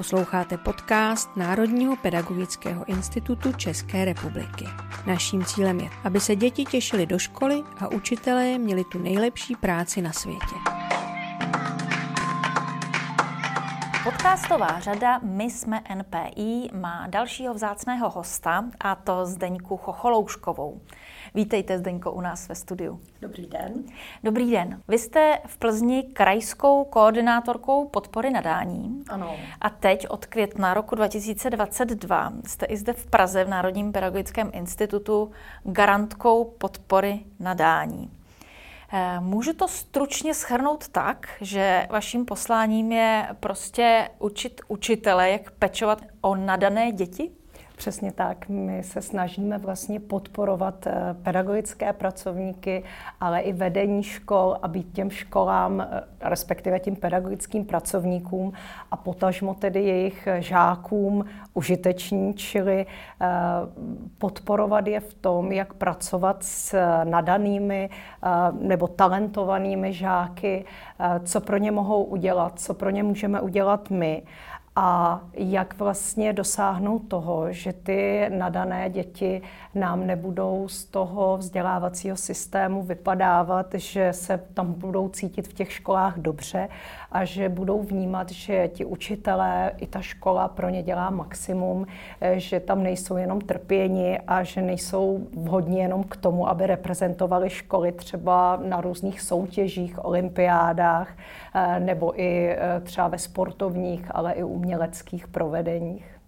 Posloucháte podcast Národního pedagogického institutu České republiky. Naším cílem je, aby se děti těšily do školy a učitelé měli tu nejlepší práci na světě. Podcastová řada My jsme NPI má dalšího vzácného hosta, a to Zdeňku Chocholouškovou. Vítejte, Zdeňko, u nás ve studiu. Dobrý den. Dobrý den. Vy jste v Plzni krajskou koordinátorkou podpory nadání. Ano. A teď od května roku 2022 jste i zde v Praze v Národním pedagogickém institutu garantkou podpory nadání. Eh, můžu to stručně schrnout tak, že vaším posláním je prostě učit učitele, jak pečovat o nadané děti? Přesně tak. My se snažíme vlastně podporovat eh, pedagogické pracovníky, ale i vedení škol, aby těm školám, eh, respektive těm pedagogickým pracovníkům a potažmo tedy jejich žákům užiteční, čili eh, podporovat je v tom, jak pracovat s nadanými nebo talentovanými žáky, co pro ně mohou udělat, co pro ně můžeme udělat my a jak vlastně dosáhnout toho, že ty nadané děti nám nebudou z toho vzdělávacího systému vypadávat, že se tam budou cítit v těch školách dobře a že budou vnímat, že ti učitelé i ta škola pro ně dělá maximum, že tam nejsou jenom trpěni a že nejsou vhodní jenom k tomu, aby reprezentovali školy třeba na různých soutěžích, olympiádách eh, nebo i eh, třeba ve sportovních, ale i uměleckých provedeních.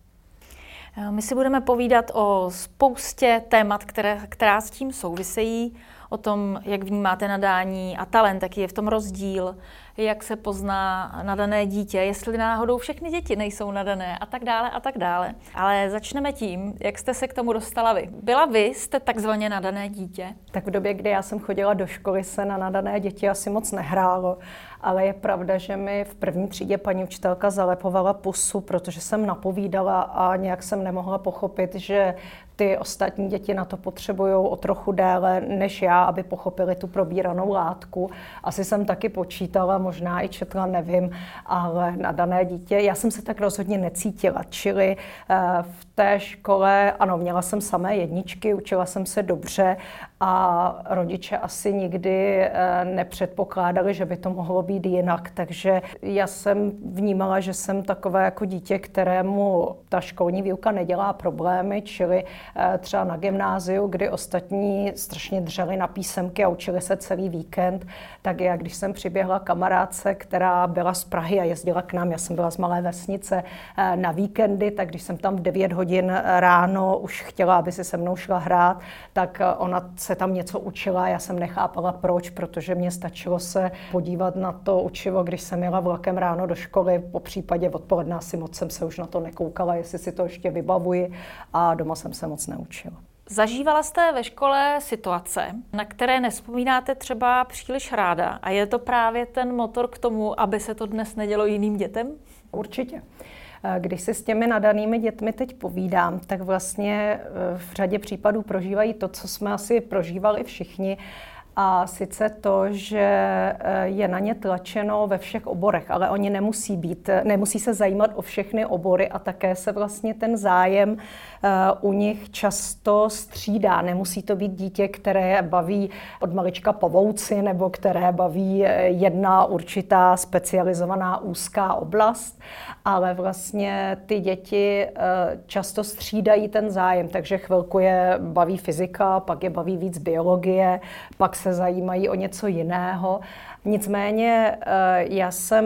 Eh, my si budeme povídat o spoustě témat, které, která s tím souvisejí, o tom, jak vnímáte nadání a talent, jaký je v tom rozdíl, jak se pozná nadané dítě, jestli náhodou všechny děti nejsou nadané a tak dále a tak dále. Ale začneme tím, jak jste se k tomu dostala vy. Byla vy, jste takzvaně nadané dítě? Tak v době, kdy já jsem chodila do školy, se na nadané děti asi moc nehrálo, ale je pravda, že mi v první třídě paní učitelka zalepovala pusu, protože jsem napovídala a nějak jsem nemohla pochopit, že ty ostatní děti na to potřebují o trochu déle než já, aby pochopili tu probíranou látku. Asi jsem taky počítala, možná i četla, nevím, ale na dané dítě. Já jsem se tak rozhodně necítila, čili eh, v té škole, ano, měla jsem samé jedničky, učila jsem se dobře a rodiče asi nikdy eh, nepředpokládali, že by to mohlo být jinak. Takže já jsem vnímala, že jsem takové jako dítě, kterému ta školní výuka nedělá problémy, čili eh, třeba na gymnáziu, kdy ostatní strašně dřeli na písemky a učili se celý víkend, tak já, když jsem přiběhla kamarádce, která byla z Prahy a jezdila k nám, já jsem byla z malé vesnice eh, na víkendy, tak když jsem tam v 9 hodin ráno už chtěla, aby si se mnou šla hrát, tak ona se se tam něco učila, já jsem nechápala proč, protože mě stačilo se podívat na to učivo, když jsem jela vlakem ráno do školy, po případě odpoledne asi moc jsem se už na to nekoukala, jestli si to ještě vybavuji a doma jsem se moc neučila. Zažívala jste ve škole situace, na které nespomínáte třeba příliš ráda a je to právě ten motor k tomu, aby se to dnes nedělo jiným dětem? Určitě. Když si s těmi nadanými dětmi teď povídám, tak vlastně eh, v řadě případů prožívají to, co jsme asi prožívali všichni, a sice to, že eh, je na ně tlačeno ve všech oborech, ale oni nemusí být, nemusí se zajímat o všechny obory a také se vlastně ten zájem eh, u nich často střídá. Nemusí to být dítě, které baví od malička povouci nebo které baví eh, jedna určitá specializovaná úzká oblast, ale vlastně ty děti často střídají ten zájem, takže chvilku je baví fyzika, pak je baví víc biologie, pak se zajímají o něco jiného. Nicméně eh, já jsem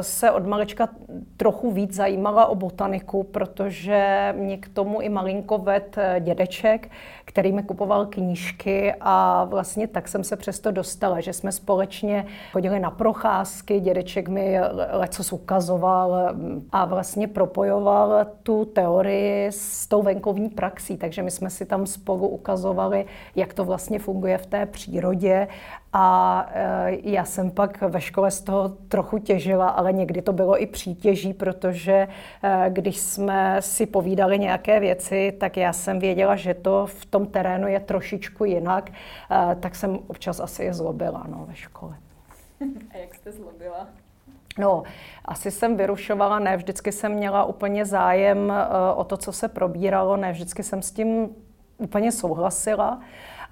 se od malička trochu víc zajímala o botaniku, protože mě k tomu i malinko ved eh, dědeček, který mi kupoval knížky a vlastně tak jsem se přesto dostala, že jsme společně chodili na procházky, dědeček mi leco ukazoval mm, a vlastně propojoval tu teorii s tou venkovní praxí, takže my jsme si tam spolu ukazovali, jak to vlastně funguje v té přírodě a e, já jsem pak ve škole z toho trochu těžila, ale někdy to bylo i přítěží, protože e, když jsme si povídali nějaké věci, tak já jsem věděla, že to v tom terénu je trošičku jinak, e, tak jsem občas asi je zlobila no, ve škole. A jak jste zlobila? No, asi jsem vyrušovala, ne vždycky jsem měla úplně zájem o to, co se probíralo, ne vždycky jsem s tím úplně souhlasila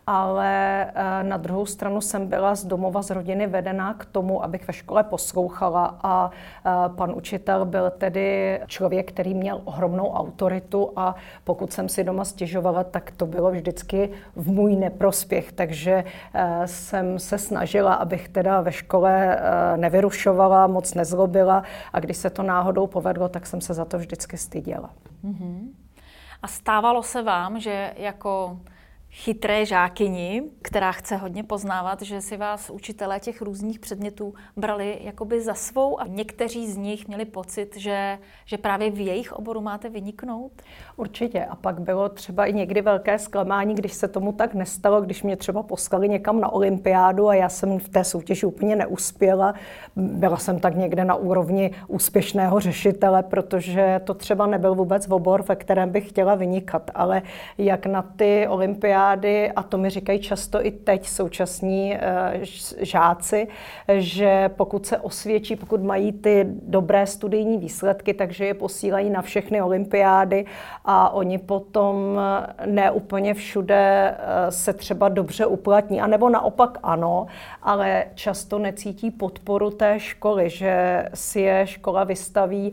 ale eh, na druhou stranu jsem byla z domova, z rodiny vedená k tomu, abych ve škole poslouchala a eh, pan učitel byl tedy člověk, který měl ohromnou autoritu a pokud jsem si doma stěžovala, tak to bylo vždycky v můj neprospěch, takže eh, jsem se snažila, abych teda ve škole nevyrušovala, moc nezlobila a když se to náhodou povedlo, tak jsem se za to vždycky styděla. Mm-hmm. A stávalo se vám, že jako chytré žákyni, která chce hodně poznávat, že si vás učitelé těch různých předmětů brali jakoby za svou a někteří z nich měli pocit, že, že právě v jejich oboru máte vyniknout? Určitě. A pak bylo třeba i někdy velké zklamání, když se tomu tak nestalo, když mě třeba poslali někam na olympiádu a já jsem v té soutěži úplně neuspěla. Byla jsem tak někde na úrovni úspěšného řešitele, protože to třeba nebyl vůbec obor, ve kterém bych chtěla vynikat. Ale jak na ty olympiády olympiády, a to mi říkají často i teď současní eh, žáci, že pokud se osvědčí, pokud mají ty dobré studijní výsledky, takže je posílají na všechny olympiády a oni potom eh, ne úplně všude eh, se třeba dobře uplatní, anebo naopak ano, ale často necítí podporu té školy, že si je škola vystaví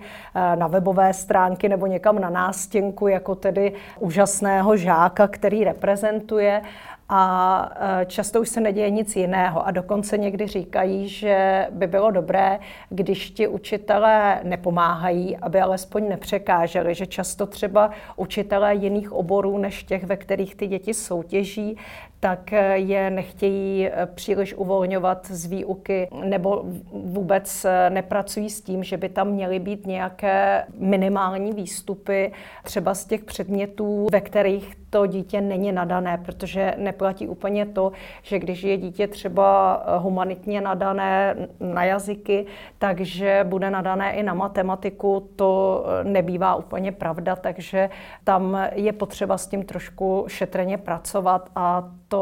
na webové stránky nebo někam na nástěnku jako tedy úžasného žáka, který reprezentuje prezentuje a e, často už se neděje nic jiného. A dokonce někdy říkají, že by bylo dobré, když ti učitelé nepomáhají, aby alespoň nepřekáželi, že často třeba učitelé jiných oborů než těch, ve kterých ty děti soutěží, tak je nechtějí eh, příliš uvolňovat z výuky nebo vůbec eh, nepracují s tím, že by tam měly být nějaké minimální výstupy třeba z těch předmětů, ve kterých to dítě není nadané, protože neplatí úplně to, že když je dítě třeba eh, humanitně nadané na jazyky, takže bude nadané i na matematiku, to nebývá úplně pravda, takže tam je potřeba s tím trošku šetrně pracovat a to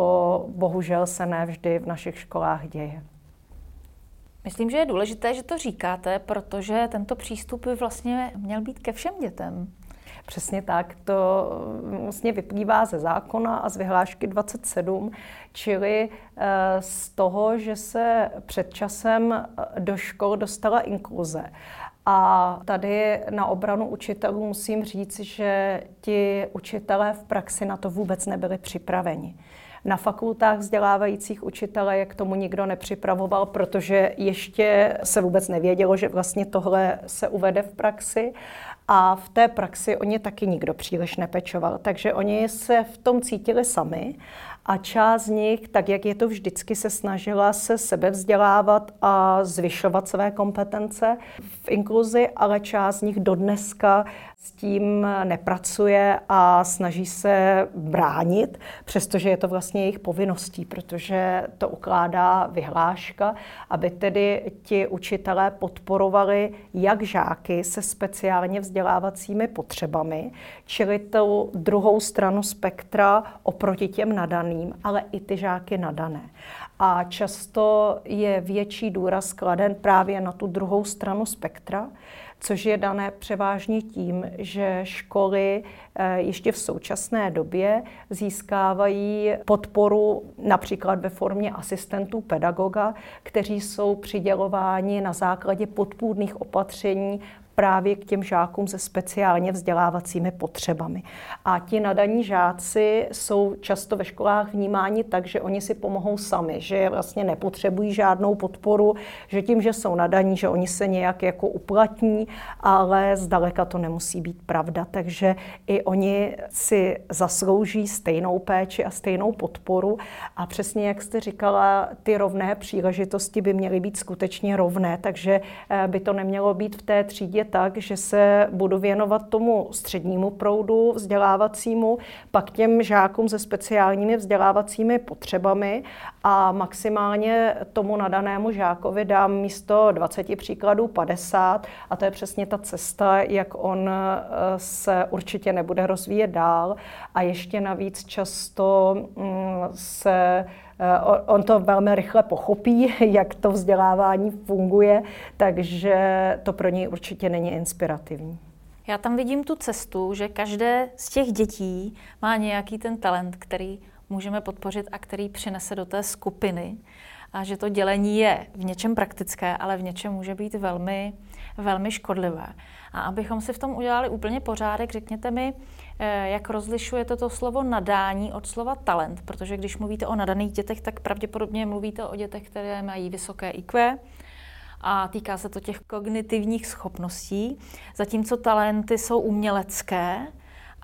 bohužel se ne vždy v našich školách děje. Myslím, že je důležité, že to říkáte, protože tento přístup by vlastně měl být ke všem dětem. Přesně tak. To vlastně vyplývá ze zákona a z vyhlášky 27, čili eh, z toho, že se před časem eh, do škol dostala inkluze. A tady na obranu učitelů musím říct, že ti učitelé v praxi na to vůbec nebyli připraveni. Na fakultách vzdělávajících učitele je k tomu nikdo nepřipravoval, protože ještě se vůbec nevědělo, že vlastně tohle se uvede v praxi. A v té praxi oni taky nikdo příliš nepečoval. Takže oni se v tom cítili sami a část z nich, tak jak je to vždycky, se snažila se sebevzdělávat a zvyšovat své kompetence v inkluzi, ale část z nich dodneska s tím nepracuje a snaží se bránit, přestože je to vlastně jejich povinností, protože to ukládá vyhláška, aby tedy ti učitelé podporovali jak žáky se speciálně vzdělávacími potřebami, čili tu druhou stranu spektra oproti těm nadaným, ale i ty žáky nadané. A často je větší důraz kladen právě na tu druhou stranu spektra, což je dané převážně tím, že školy eh, ještě v současné době získávají podporu například ve formě asistentů pedagoga, kteří jsou přidělováni na základě podpůrných opatření právě k těm žákům se speciálně vzdělávacími potřebami. A ti nadaní žáci jsou často ve školách vnímáni tak, že oni si pomohou sami, že vlastně nepotřebují žádnou podporu, že tím, že jsou nadaní, že oni se nějak jako uplatní, ale zdaleka to nemusí být pravda. Takže i oni si zaslouží stejnou péči a stejnou podporu. A přesně jak jste říkala, ty rovné příležitosti by měly být skutečně rovné, takže eh, by to nemělo být v té třídě tak, že se budu věnovat tomu střednímu proudu vzdělávacímu, pak těm žákům se speciálními vzdělávacími potřebami a maximálně tomu nadanému žákovi dám místo 20 příkladů 50 a to je přesně ta cesta, jak on eh, se určitě nebude rozvíjet dál. A ještě navíc často mm, se on to velmi rychle pochopí, jak to vzdělávání funguje, takže to pro něj určitě není inspirativní. Já tam vidím tu cestu, že každé z těch dětí má nějaký ten talent, který můžeme podpořit a který přinese do té skupiny. A že to dělení je v něčem praktické, ale v něčem může být velmi, velmi škodlivé. A abychom si v tom udělali úplně pořádek, řekněte mi, eh, jak rozlišujete to slovo nadání od slova talent, protože když mluvíte o nadaných dětech, tak pravděpodobně mluvíte o dětech, které mají vysoké IQ, a týká se to těch kognitivních schopností, zatímco talenty jsou umělecké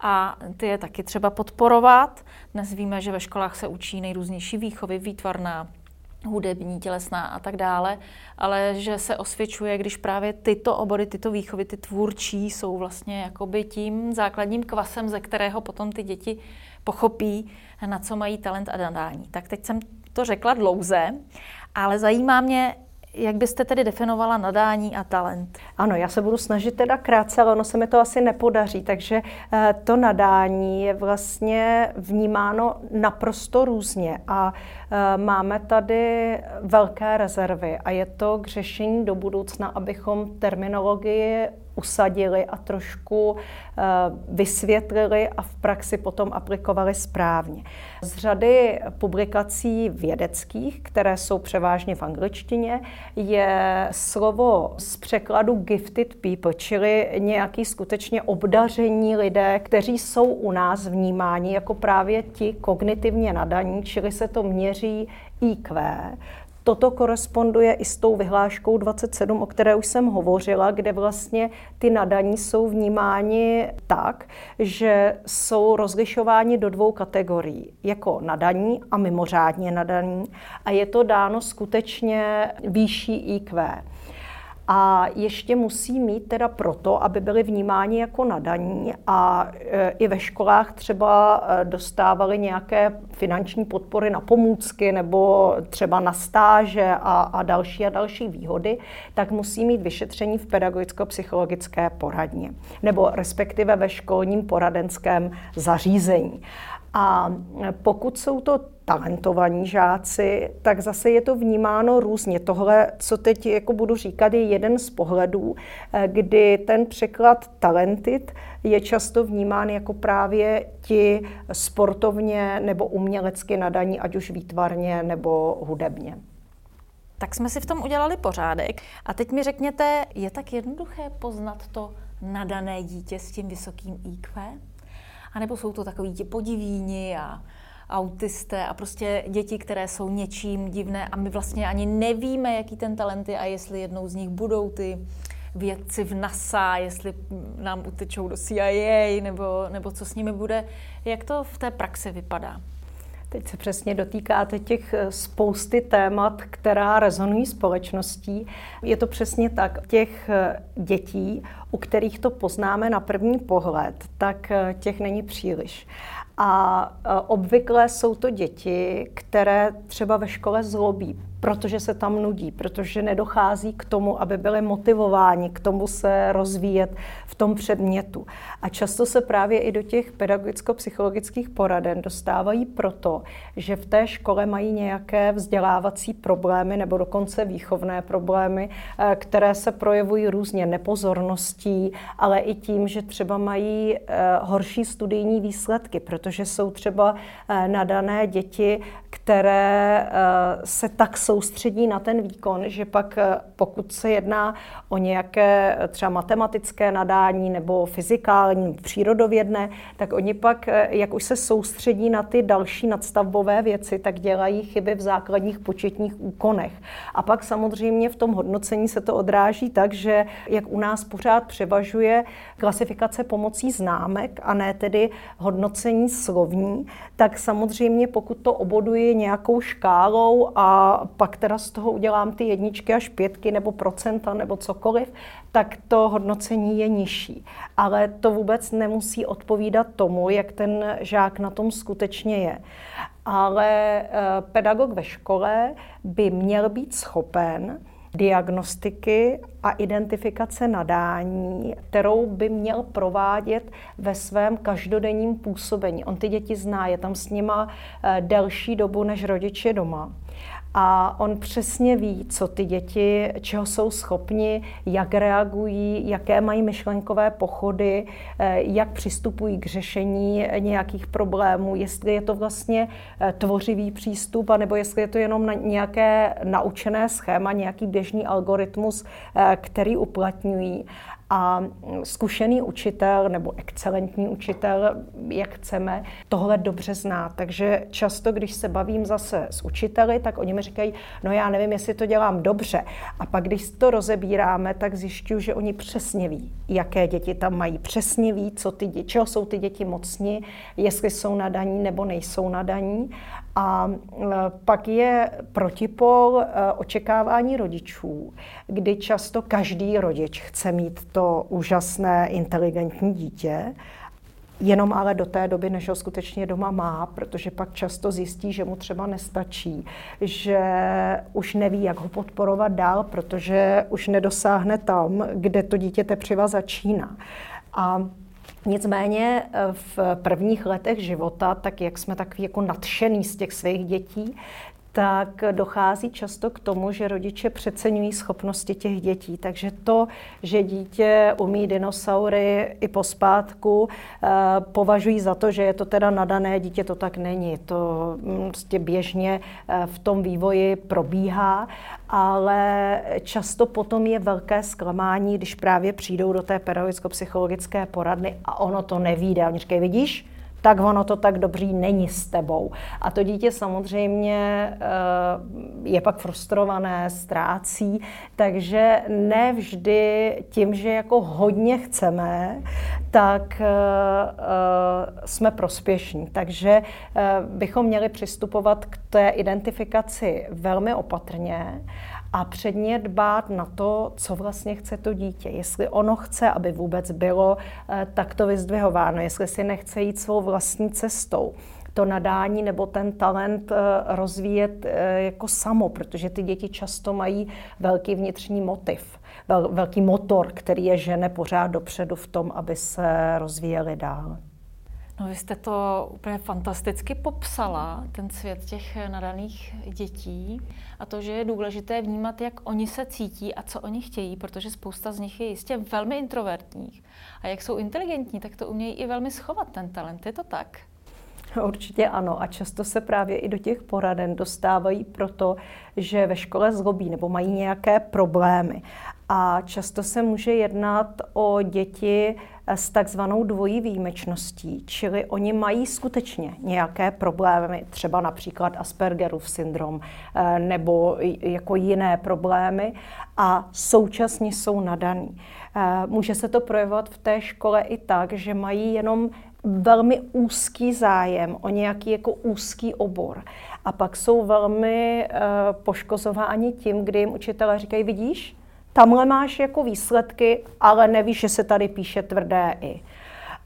a ty je taky třeba podporovat. Dnes víme, že ve školách se učí nejrůznější výchovy, výtvarná, hudební, tělesná a tak dále, ale že se osvědčuje, když právě tyto obory, tyto výchovy, ty tvůrčí jsou vlastně jakoby tím základním kvasem, ze kterého potom ty děti pochopí, na co mají talent a nadání. Tak teď jsem to řekla dlouze, ale zajímá mě, jak byste tedy definovala nadání a talent? Ano, já se budu snažit teda krátce, ale ono se mi to asi nepodaří, takže eh, to nadání je vlastně vnímáno naprosto různě a máme tady velké rezervy a je to k řešení do budoucna, abychom terminologii usadili a trošku eh, vysvětlili a v praxi potom aplikovali správně. Z řady publikací vědeckých, které jsou převážně v angličtině, je slovo z překladu gifted people, čili nějaký skutečně obdaření lidé, kteří jsou u nás vnímáni jako právě ti kognitivně nadaní, čili se to měří IQ, Toto koresponduje i s tou vyhláškou 27, o které už jsem hovořila, kde vlastně ty nadaní jsou vnímáni tak, že jsou rozlišováni do dvou kategorií, jako nadaní a mimořádně nadaní. A je to dáno skutečně výšší IQ a ještě musí mít teda proto, aby byli vnímáni jako nadaní a e, i ve školách třeba e, dostávali nějaké finanční podpory na pomůcky nebo třeba na stáže a, a další a další výhody, tak musí mít vyšetření v pedagogicko-psychologické poradně nebo respektive ve školním poradenském zařízení. A pokud jsou to talentovaní žáci, tak zase je to vnímáno různě. Tohle, co teď jako budu říkat, je jeden z pohledů, eh, kdy ten překlad talented je často vnímán jako právě ti sportovně nebo umělecky nadaní, ať už výtvarně nebo hudebně. Tak jsme si v tom udělali pořádek. A teď mi řekněte, je tak jednoduché poznat to nadané dítě s tím vysokým IQ? A nebo jsou to takový ti podivíni a autisté a prostě děti, které jsou něčím divné a my vlastně ani nevíme, jaký ten talent je a jestli jednou z nich budou ty vědci v NASA, jestli nám utečou do CIA nebo, nebo co s nimi bude. Jak to v té praxi vypadá? Teď se přesně dotýkáte těch eh, spousty témat, která rezonují společností. Je to přesně tak. Těch eh, dětí, u kterých to poznáme na první pohled, tak eh, těch není příliš. A obvykle jsou to děti, které třeba ve škole zlobí, protože se tam nudí, protože nedochází k tomu, aby byly motivováni k tomu se rozvíjet v tom předmětu. A často se právě i do těch pedagogicko-psychologických poraden dostávají proto, že v té škole mají nějaké vzdělávací problémy nebo dokonce výchovné problémy, eh, které se projevují různě nepozorností, ale i tím, že třeba mají eh, horší studijní výsledky, protože jsou třeba eh, nadané děti, které se tak soustředí na ten výkon, že pak eh, pokud se jedná o nějaké eh, třeba matematické nadání nebo fyzikální, přírodovědné, tak oni pak, eh, jak už se soustředí na ty další nadstavbové věci, tak dělají chyby v základních početních úkonech. A pak samozřejmě v tom hodnocení se to odráží tak, že jak u nás pořád převažuje klasifikace pomocí známek a ne tedy hodnocení slovní, tak samozřejmě pokud to oboduje nějakou škálou a pak teda z toho udělám ty jedničky až pětky nebo procenta nebo cokoliv, tak to hodnocení je nižší. Ale to vůbec nemusí odpovídat tomu, jak ten žák na tom skutečně je. Ale eh, pedagog ve škole by měl být schopen diagnostiky a identifikace nadání, kterou by měl provádět ve svém každodenním působení. On ty děti zná, je tam s nima eh, delší dobu než rodiče doma a on přesně ví, co ty děti, čeho jsou schopni, jak reagují, jaké mají myšlenkové pochody, eh, jak přistupují k řešení nějakých problémů, jestli je to vlastně eh, tvořivý přístup, anebo jestli je to jenom nějaké naučené schéma, nějaký běžný algoritmus, eh, který uplatňují. A zkušený učitel nebo excelentní učitel, jak chceme, tohle dobře zná. Takže často, když se bavím zase s učiteli, tak oni mi říkají, no já nevím, jestli to dělám dobře. A pak, když to rozebíráme, tak zjišťuju, že oni přesně ví, jaké děti tam mají. Přesně ví, co ty, čeho jsou ty děti mocní, jestli jsou nadaní nebo nejsou nadaní. A e, pak je protipol e, očekávání rodičů, kdy často každý rodič chce mít to úžasné, inteligentní dítě, jenom ale do té doby, než ho skutečně doma má, protože pak často zjistí, že mu třeba nestačí, že už neví, jak ho podporovat dál, protože už nedosáhne tam, kde to dítě teprve začíná. A Nicméně eh, v prvních letech života, tak jak jsme takový jako nadšený z těch svých dětí, tak dochází často k tomu, že rodiče přeceňují schopnosti těch dětí. Takže to, že dítě umí dinosaury i pospátku, eh, považují za to, že je to teda nadané dítě, to tak není. To mm, prostě běžně eh, v tom vývoji probíhá, ale často potom je velké zklamání, když právě přijdou do té pedagogicko-psychologické poradny a ono to nevíde. Oni říkají, vidíš, tak ono to tak dobří není s tebou. A to dítě samozřejmě eh, je pak frustrované, ztrácí, takže ne vždy tím, že jako hodně chceme, tak eh, eh, jsme prospěšní. Takže bychom měli přistupovat k té identifikaci velmi opatrně a předně dbát na to, co vlastně chce to dítě. Jestli ono chce, aby vůbec bylo eh, takto vyzdvihováno, jestli si nechce jít svou vlastní cestou to nadání nebo ten talent eh, rozvíjet eh, jako samo, protože ty děti často mají velký vnitřní motiv, velký motor, který je žene pořád dopředu v tom, aby se rozvíjeli dál. No vy jste to úplně fantasticky popsala, ten svět těch nadaných dětí a to, že je důležité vnímat, jak oni se cítí a co oni chtějí, protože spousta z nich je jistě velmi introvertních. A jak jsou inteligentní, tak to umějí i velmi schovat ten talent. Je to tak? Určitě ano a často se právě i do těch poraden dostávají proto, že ve škole zlobí nebo mají nějaké problémy. A často se může jednat o děti s takzvanou dvojí výjimečností, čili oni mají skutečně nějaké problémy, třeba například Aspergerův syndrom eh, nebo jako jiné problémy a současně jsou nadaný. Eh, může se to projevovat v té škole i tak, že mají jenom velmi úzký zájem o nějaký jako úzký obor. A pak jsou velmi uh, poškozováni tím, kdy jim učitelé říkají, vidíš, tamhle máš jako výsledky, ale nevíš, že se tady píše tvrdé i.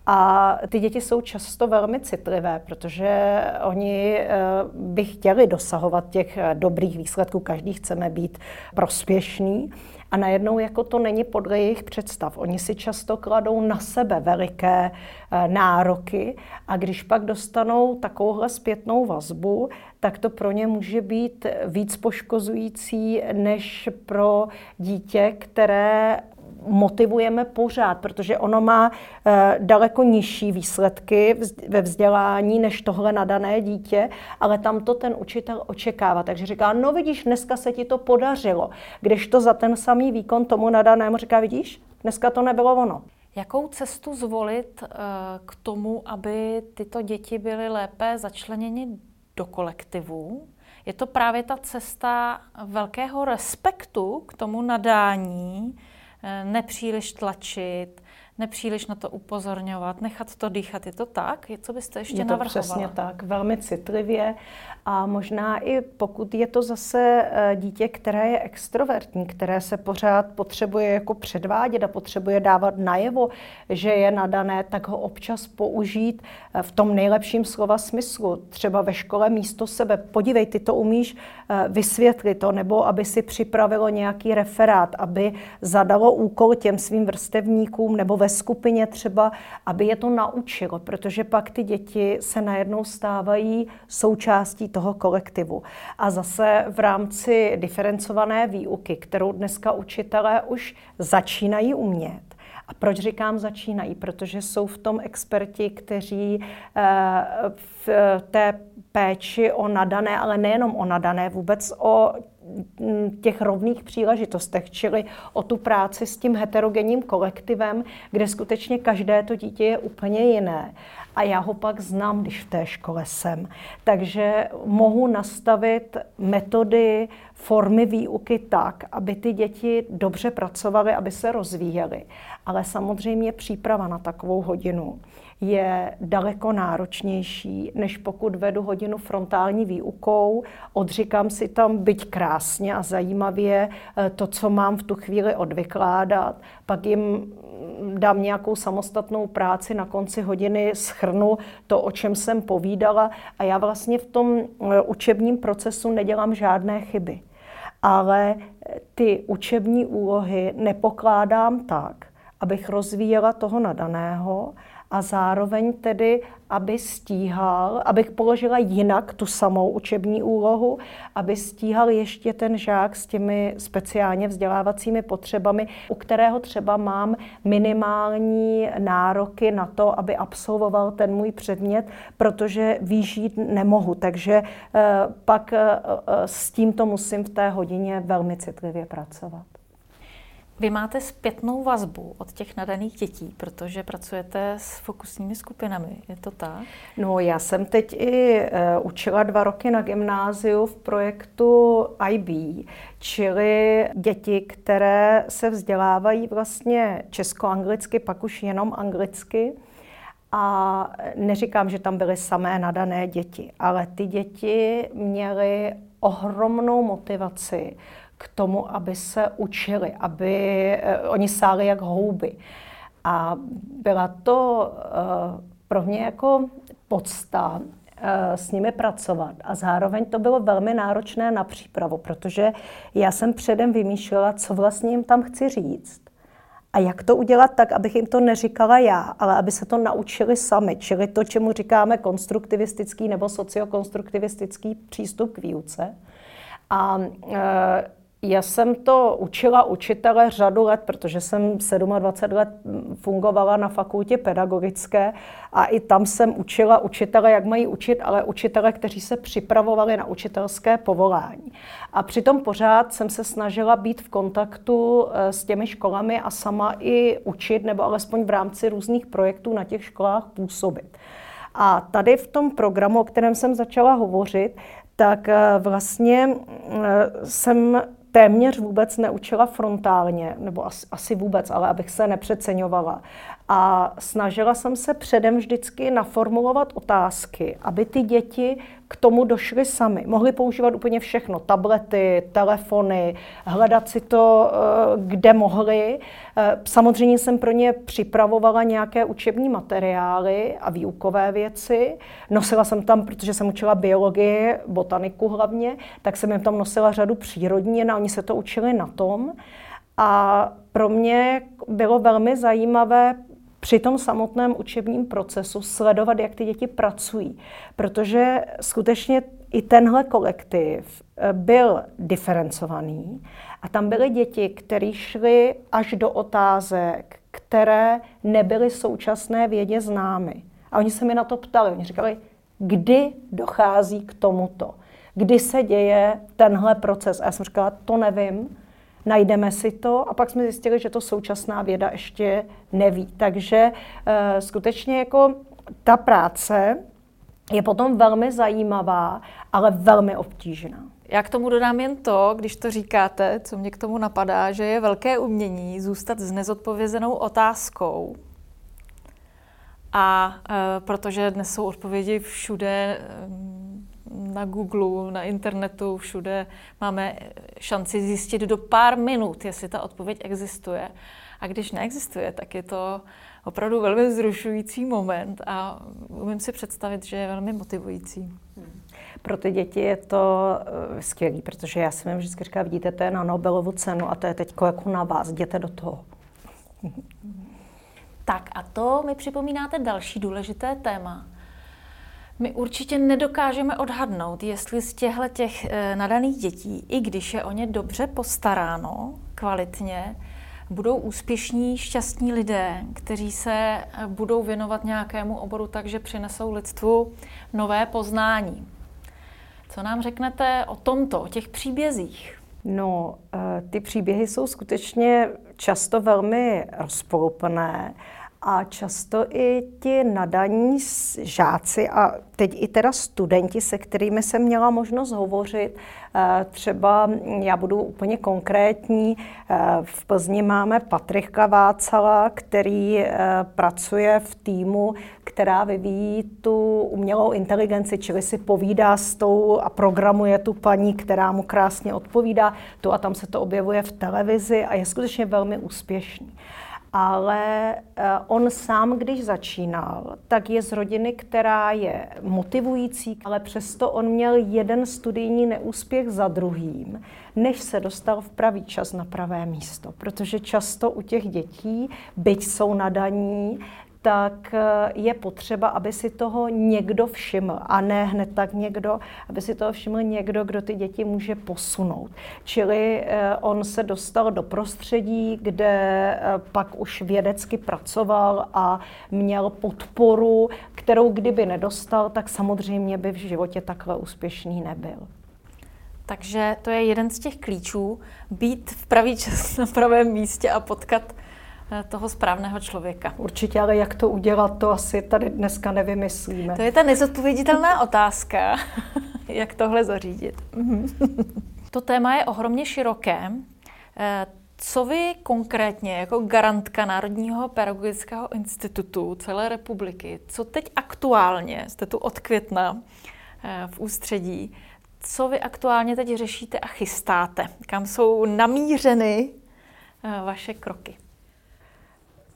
A ty děti jsou často velmi citlivé, protože oni eh, by chtěli dosahovat těch eh, dobrých výsledků, každý chceme být prospěšný. A najednou jako to není podle jejich představ. Oni si často kladou na sebe veliké eh, nároky a když pak dostanou takovouhle zpětnou vazbu, tak to pro ně může být víc poškozující než pro dítě, které motivujeme pořád, protože ono má e, daleko nižší výsledky ve vzdělání než tohle nadané dítě, ale tam to ten učitel očekává. Takže říká, no vidíš, dneska se ti to podařilo. Když to za ten samý výkon tomu nadanému říká, vidíš, dneska to nebylo ono. Jakou cestu zvolit e, k tomu, aby tyto děti byly lépe začleněny do kolektivu? Je to právě ta cesta velkého respektu k tomu nadání, nepříliš tlačit, nepříliš na to upozorňovat, nechat to dýchat. Je to tak? Co byste ještě je to navrhovala? přesně tak, velmi citlivě a možná i pokud je to zase eh, dítě, které je extrovertní, které se pořád potřebuje jako předvádět a potřebuje dávat najevo, že je nadané, tak ho občas použít eh, v tom nejlepším slova smyslu. Třeba ve škole místo sebe, podívej, ty to umíš eh, vysvětlit to, nebo aby si připravilo nějaký referát, aby zadalo úkol těm svým vrstevníkům nebo ve skupině třeba, aby je to naučilo, protože pak ty děti se najednou stávají součástí toho kolektivu. A zase v rámci diferencované výuky, kterou dneska učitelé už začínají umět, a proč říkám začínají? Protože jsou v tom experti, kteří eh, v té péči o nadané, ale nejenom o nadané, vůbec o těch rovných příležitostech, čili o tu práci s tím heterogenním kolektivem, kde skutečně každé to dítě je úplně jiné. A já ho pak znám, když v té škole jsem. Takže mohu nastavit metody, formy výuky tak, aby ty děti dobře pracovaly, aby se rozvíjely. Ale samozřejmě příprava na takovou hodinu je daleko náročnější, než pokud vedu hodinu frontální výukou, odříkám si tam byť krásně a zajímavě eh, to, co mám v tu chvíli odvykládat, pak jim dám nějakou samostatnou práci, na konci hodiny schrnu to, o čem jsem povídala. A já vlastně v tom eh, učebním procesu nedělám žádné chyby. Ale eh, ty učební úlohy nepokládám tak, abych rozvíjela toho nadaného, a zároveň tedy, aby stíhal, abych položila jinak tu samou učební úlohu, aby stíhal ještě ten žák s těmi speciálně vzdělávacími potřebami, u kterého třeba mám minimální nároky na to, aby absolvoval ten můj předmět, protože výžít nemohu. Takže eh, pak eh, eh, s tímto musím v té hodině velmi citlivě pracovat. Vy máte zpětnou vazbu od těch nadaných dětí, protože pracujete s fokusními skupinami, je to tak? No, já jsem teď i uh, učila dva roky na gymnáziu v projektu IB, čili děti, které se vzdělávají vlastně česko-anglicky, pak už jenom anglicky. A neříkám, že tam byly samé nadané děti, ale ty děti měly ohromnou motivaci k tomu, aby se učili, aby uh, oni sáli jak houby. A byla to uh, pro mě jako podsta uh, s nimi pracovat. A zároveň to bylo velmi náročné na přípravu, protože já jsem předem vymýšlela, co vlastně jim tam chci říct. A jak to udělat tak, abych jim to neříkala já, ale aby se to naučili sami, čili to, čemu říkáme konstruktivistický nebo sociokonstruktivistický přístup k výuce. A e, já jsem to učila učitele řadu let, protože jsem 27 let fungovala na fakultě pedagogické a i tam jsem učila učitele, jak mají učit, ale učitele, kteří se připravovali na učitelské povolání. A přitom pořád jsem se snažila být v kontaktu eh, s těmi školami a sama i učit, nebo alespoň v rámci různých projektů na těch školách působit. A tady v tom programu, o kterém jsem začala hovořit, tak eh, vlastně eh, jsem téměř vůbec neučila frontálně, nebo asi, asi vůbec, ale abych se nepřeceňovala. A snažila jsem se předem vždycky naformulovat otázky, aby ty děti k tomu došly sami. Mohli používat úplně všechno, tablety, telefony, hledat si to, eh, kde mohli. Eh, samozřejmě jsem pro ně připravovala nějaké učební materiály a výukové věci. Nosila jsem tam, protože jsem učila biologii, botaniku hlavně, tak jsem jim tam nosila řadu přírodní a oni se to učili na tom. A pro mě bylo velmi zajímavé při tom samotném učebním procesu sledovat, jak ty děti pracují. Protože skutečně i tenhle kolektiv eh, byl diferencovaný a tam byly děti, které šly až do otázek, které nebyly současné vědě známy. A oni se mi na to ptali. Oni říkali, kdy dochází k tomuto? Kdy se děje tenhle proces? A já jsem říkala, to nevím, najdeme si to a pak jsme zjistili, že to současná věda ještě neví. Takže uh, skutečně jako ta práce je potom velmi zajímavá, ale velmi obtížná. Já k tomu dodám jen to, když to říkáte, co mě k tomu napadá, že je velké umění zůstat s nezodpovězenou otázkou. A e, protože dnes jsou odpovědi všude e, na Google, na internetu, všude máme šanci zjistit do pár minut, jestli ta odpověď existuje. A když neexistuje, tak je to opravdu velmi zrušující moment a umím si představit, že je velmi motivující. Pro ty děti je to uh, skvělé, protože já si vždycky říkám, vidíte, to je na Nobelovu cenu a to je teď jako na vás, jděte do toho. Tak a to mi připomínáte další důležité téma. My určitě nedokážeme odhadnout, jestli z těchto těch e, nadaných dětí, i když je o ně dobře postaráno, kvalitně, budou úspěšní, šťastní lidé, kteří se eh, budou věnovat nějakému oboru tak, že přinesou lidstvu nové poznání. Co nám řeknete o tomto, o těch příbězích? No, eh, ty příběhy jsou skutečně často velmi rozporuplné a často i ti nadaní žáci a teď i teda studenti, se kterými jsem měla možnost hovořit, eh, třeba já budu úplně konkrétní, eh, v Plzni máme Patrika Vácala, který eh, pracuje v týmu, která vyvíjí tu umělou inteligenci, čili si povídá s tou a programuje tu paní, která mu krásně odpovídá. Tu a tam se to objevuje v televizi a je skutečně velmi úspěšný ale eh, on sám, když začínal, tak je z rodiny, která je motivující, ale přesto on měl jeden studijní neúspěch za druhým, než se dostal v pravý čas na pravé místo. Protože často u těch dětí, byť jsou nadaní, tak eh, je potřeba, aby si toho někdo všiml. A ne hned tak někdo, aby si toho všiml někdo, kdo ty děti může posunout. Čili eh, on se dostal do prostředí, kde eh, pak už vědecky pracoval a měl podporu, kterou kdyby nedostal, tak samozřejmě by v životě takhle úspěšný nebyl. Takže to je jeden z těch klíčů, být v pravý čas na pravém místě a potkat toho správného člověka. Určitě, ale jak to udělat, to asi tady dneska nevymyslíme. To je ta nezodpověditelná otázka, jak tohle zařídit. Mhm. to téma je ohromně široké. Eh, co vy konkrétně jako garantka Národního pedagogického institutu celé republiky, co teď aktuálně, jste tu od května eh, v ústředí, co vy aktuálně teď řešíte a chystáte? Kam jsou namířeny vaše kroky?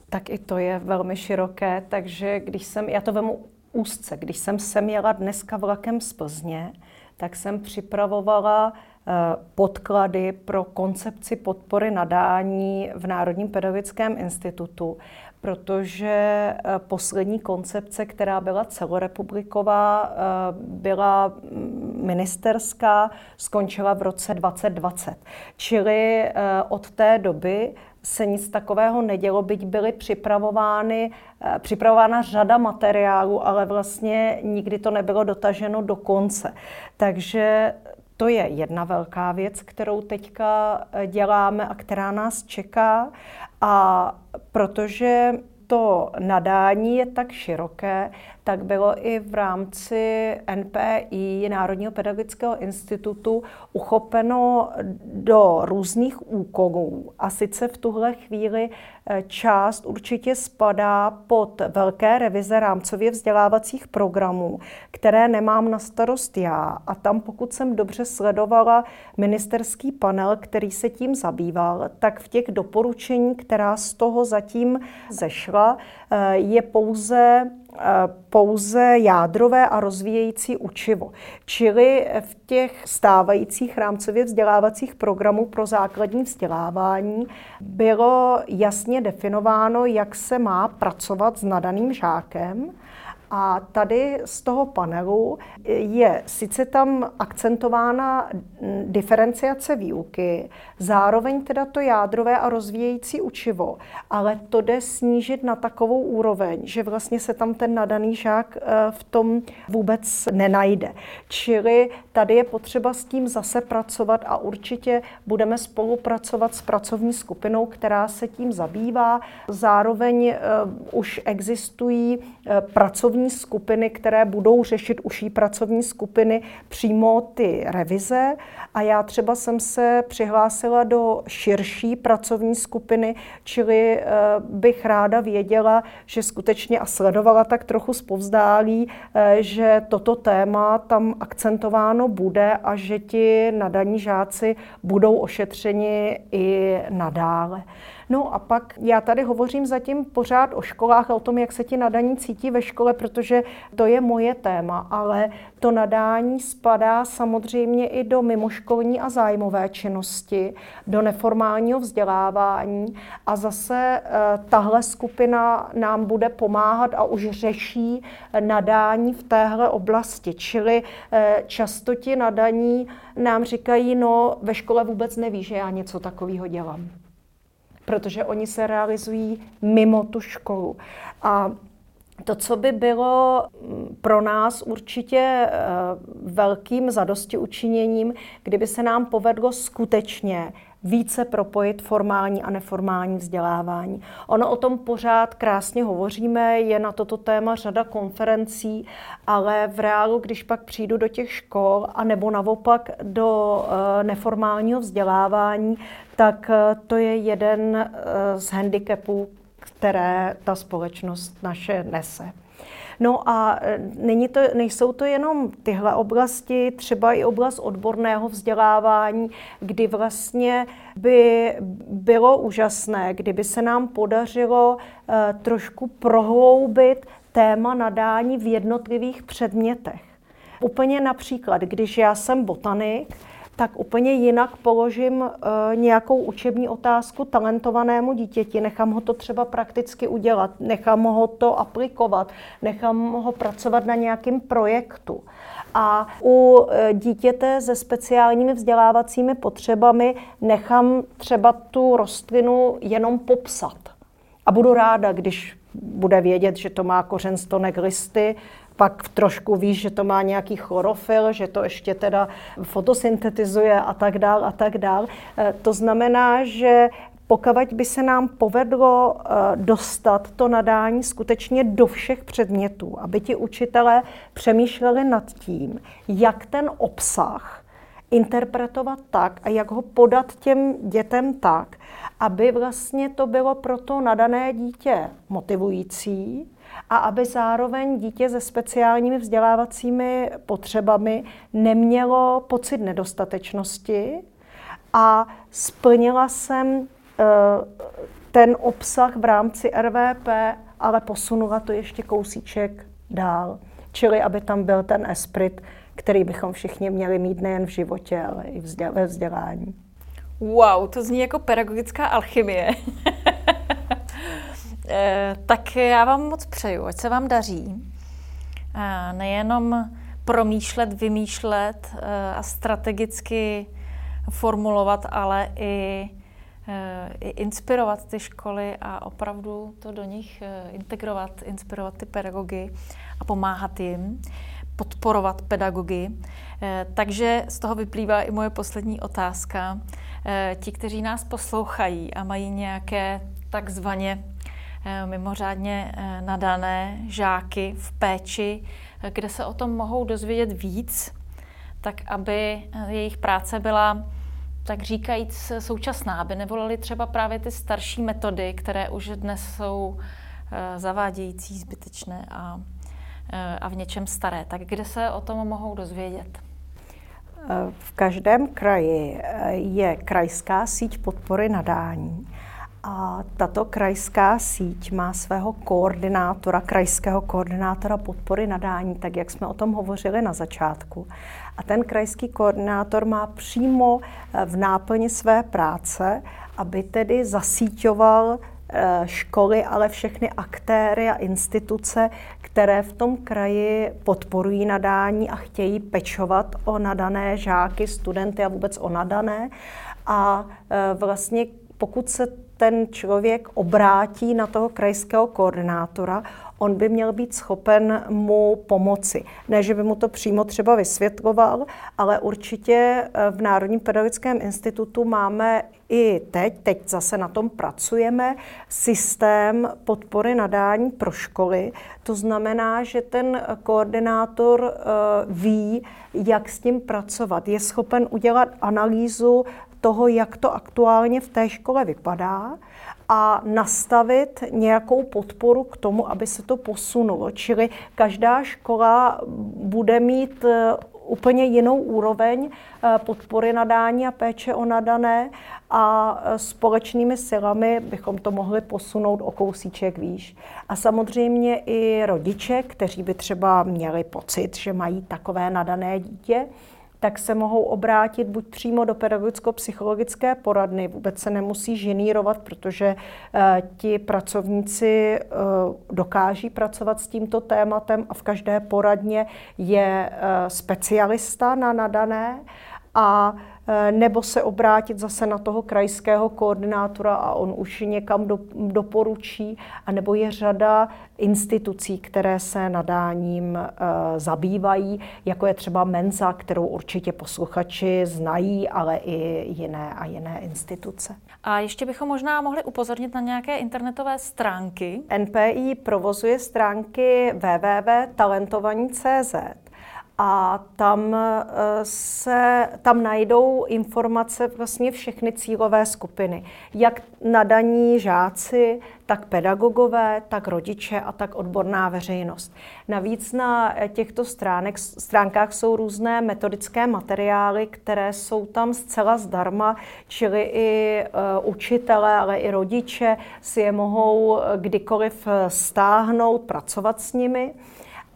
Tak i to je velmi široké, takže když jsem, já to vemu úzce, když jsem sem jela dneska vlakem z Plzně, tak jsem připravovala eh, podklady pro koncepci podpory nadání v Národním pedagogickém institutu, protože eh, poslední koncepce, která byla celorepubliková, eh, byla mm, ministerská, skončila v roce 2020. Čili od té doby se nic takového nedělo, byť byly připravovány, eh, připravována řada materiálů, ale vlastně nikdy to nebylo dotaženo do konce. Takže to je jedna velká věc, kterou teďka eh, děláme a která nás čeká. A protože to nadání je tak široké, tak bylo i v rámci NPI, Národního pedagogického institutu, uchopeno do různých úkolů. A sice v tuhle chvíli eh, část určitě spadá pod velké revize rámcově vzdělávacích programů, které nemám na starost já. A tam, pokud jsem dobře sledovala ministerský panel, který se tím zabýval, tak v těch doporučení, která z toho zatím zešla, eh, je pouze pouze jádrové a rozvíjející učivo. Čili v těch stávajících rámcově vzdělávacích programů pro základní vzdělávání bylo jasně definováno, jak se má pracovat s nadaným žákem a tady z toho panelu je sice tam akcentována diferenciace výuky, zároveň teda to jádrové a rozvíjející učivo, ale to jde snížit na takovou úroveň, že vlastně se tam ten nadaný žák eh, v tom vůbec nenajde. Čili tady je potřeba s tím zase pracovat a určitě budeme spolupracovat s pracovní skupinou, která se tím zabývá. Zároveň uh, už existují uh, pracovní pracovní skupiny, které budou řešit uší pracovní skupiny přímo ty revize. A já třeba jsem se přihlásila do širší pracovní skupiny, čili eh, bych ráda věděla, že skutečně a sledovala tak trochu zpovzdálí, eh, že toto téma tam akcentováno bude a že ti nadaní žáci budou ošetřeni i nadále. No a pak já tady hovořím zatím pořád o školách a o tom, jak se ti nadaní cítí ve škole, protože to je moje téma, ale to nadání spadá samozřejmě i do mimoškolní a zájmové činnosti, do neformálního vzdělávání a zase eh, tahle skupina nám bude pomáhat a už řeší nadání v téhle oblasti. Čili eh, často ti nadaní nám říkají, no ve škole vůbec neví, že já něco takového dělám protože oni se realizují mimo tu školu. A to, co by bylo mm, pro nás určitě eh, velkým zadosti učiněním, kdyby se nám povedlo skutečně více propojit formální a neformální vzdělávání. Ono o tom pořád krásně hovoříme, je na toto téma řada konferencí, ale v reálu, když pak přijdu do těch škol a nebo naopak do eh, neformálního vzdělávání, tak eh, to je jeden z handicapů, které ta společnost naše nese. No a e, není to, nejsou to jenom tyhle oblasti, třeba i oblast odborného vzdělávání, kdy vlastně by bylo úžasné, kdyby se nám podařilo e, trošku prohloubit téma nadání v jednotlivých předmětech. Úplně například, když já jsem botanik, tak úplně jinak položím uh, nějakou učební otázku talentovanému dítěti, nechám ho to třeba prakticky udělat, nechám ho to aplikovat, nechám ho pracovat na nějakém projektu. A u uh, dítěte se speciálními vzdělávacími potřebami nechám třeba tu rostlinu jenom popsat. A budu ráda, když bude vědět, že to má kořen stonek listy, pak trošku víš, že to má nějaký chlorofil, že to ještě teda fotosyntetizuje a tak dál a tak dál. Eh, to znamená, že pokud by se nám povedlo eh, dostat to nadání skutečně do všech předmětů, aby ti učitelé přemýšleli nad tím, jak ten obsah interpretovat tak a jak ho podat těm dětem tak, aby vlastně to bylo pro to nadané dítě motivující, a aby zároveň dítě se speciálními vzdělávacími potřebami nemělo pocit nedostatečnosti a splnila jsem eh, ten obsah v rámci RVP, ale posunula to ještě kousíček dál. Čili aby tam byl ten esprit, který bychom všichni měli mít nejen v životě, ale i ve vzdělání. Wow, to zní jako pedagogická alchymie. Eh, tak já vám moc přeju, ať se vám daří. Eh, nejenom promýšlet, vymýšlet eh, a strategicky formulovat, ale i, i inspirovat ty školy a opravdu to do nich integrovat, inspirovat ty pedagogy a pomáhat jim, podporovat pedagogy. Takže z toho vyplývá i moje poslední otázka. Ti, kteří nás poslouchají a mají nějaké takzvaně mimořádně eh, nadané žáky v péči, eh, kde se o tom mohou dozvědět víc, tak aby jejich práce byla tak říkajíc současná, aby nevolili třeba právě ty starší metody, které už dnes jsou zavádějící, zbytečné a, a v něčem staré. Tak kde se o tom mohou dozvědět? V každém kraji je krajská síť podpory nadání. A tato krajská síť má svého koordinátora, krajského koordinátora podpory nadání, tak jak jsme o tom hovořili na začátku. A ten krajský koordinátor má přímo eh, v náplni své práce, aby tedy zasíťoval eh, školy, ale všechny aktéry a instituce, které v tom kraji podporují nadání a chtějí pečovat o nadané žáky, studenty a vůbec o nadané. A eh, vlastně pokud se ten člověk obrátí na toho krajského koordinátora, on by měl být schopen mu pomoci. Ne, že by mu to přímo třeba vysvětloval, ale určitě eh, v Národním pedagogickém institutu máme i teď, teď zase na tom pracujeme, systém podpory nadání pro školy. To znamená, že ten koordinátor eh, ví, jak s tím pracovat. Je schopen udělat analýzu toho, jak to aktuálně v té škole vypadá a nastavit nějakou podporu k tomu, aby se to posunulo. Čili každá škola bude mít eh, úplně jinou úroveň eh, podpory nadání a péče o nadané a eh, společnými silami bychom to mohli posunout o kousíček výš. A samozřejmě i rodiče, kteří by třeba měli pocit, že mají takové nadané dítě, tak se mohou obrátit buď přímo do pedagogicko-psychologické poradny, vůbec se nemusí ženírovat, protože uh, ti pracovníci uh, dokáží pracovat s tímto tématem a v každé poradně je uh, specialista na nadané a Eh, nebo se obrátit zase na toho krajského koordinátora a on už někam do, doporučí, a nebo je řada institucí, které se nadáním e, zabývají, jako je třeba Menza, kterou určitě posluchači znají, ale i jiné a jiné instituce. A ještě bychom možná mohli upozornit na nějaké internetové stránky. NPI provozuje stránky www.talentovaní.cz a tam eh, se tam najdou informace vlastně všechny cílové skupiny. Jak nadaní žáci, tak pedagogové, tak rodiče a tak odborná veřejnost. Navíc na těchto stránek, stránkách jsou různé metodické materiály, které jsou tam zcela zdarma, čili i uh, učitelé, ale i rodiče si je mohou kdykoliv stáhnout, pracovat s nimi.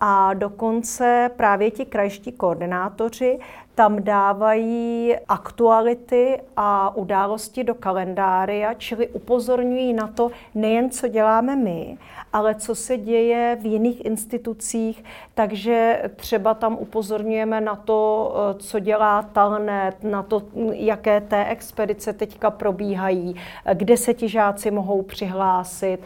A dokonce právě ti krajští koordinátoři tam dávají aktuality a události do kalendária, čili upozorňují na to nejen, co děláme my, ale co se děje v jiných institucích, takže třeba tam upozorňujeme na to, eh, co dělá Talnet, na to, jaké té expedice teďka probíhají, kde se ti žáci mohou přihlásit,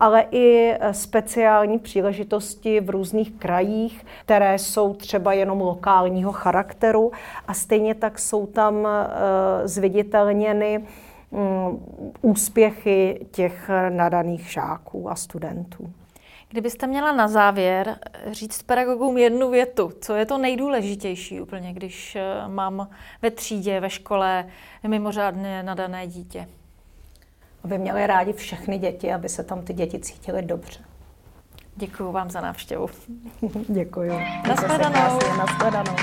ale i speciální příležitosti v různých krajích, které jsou třeba jenom lokálního charakteru a stejně tak jsou tam eh, zviditelněny Mm, úspěchy těch nadaných žáků a studentů. Kdybyste měla na závěr říct pedagogům jednu větu, co je to nejdůležitější úplně, když eh, mám ve třídě, ve škole mimořádně nadané dítě? Aby měli rádi všechny děti, aby se tam ty děti cítily dobře. Děkuji vám za návštěvu. Děkuji. Naschledanou. Naschledanou.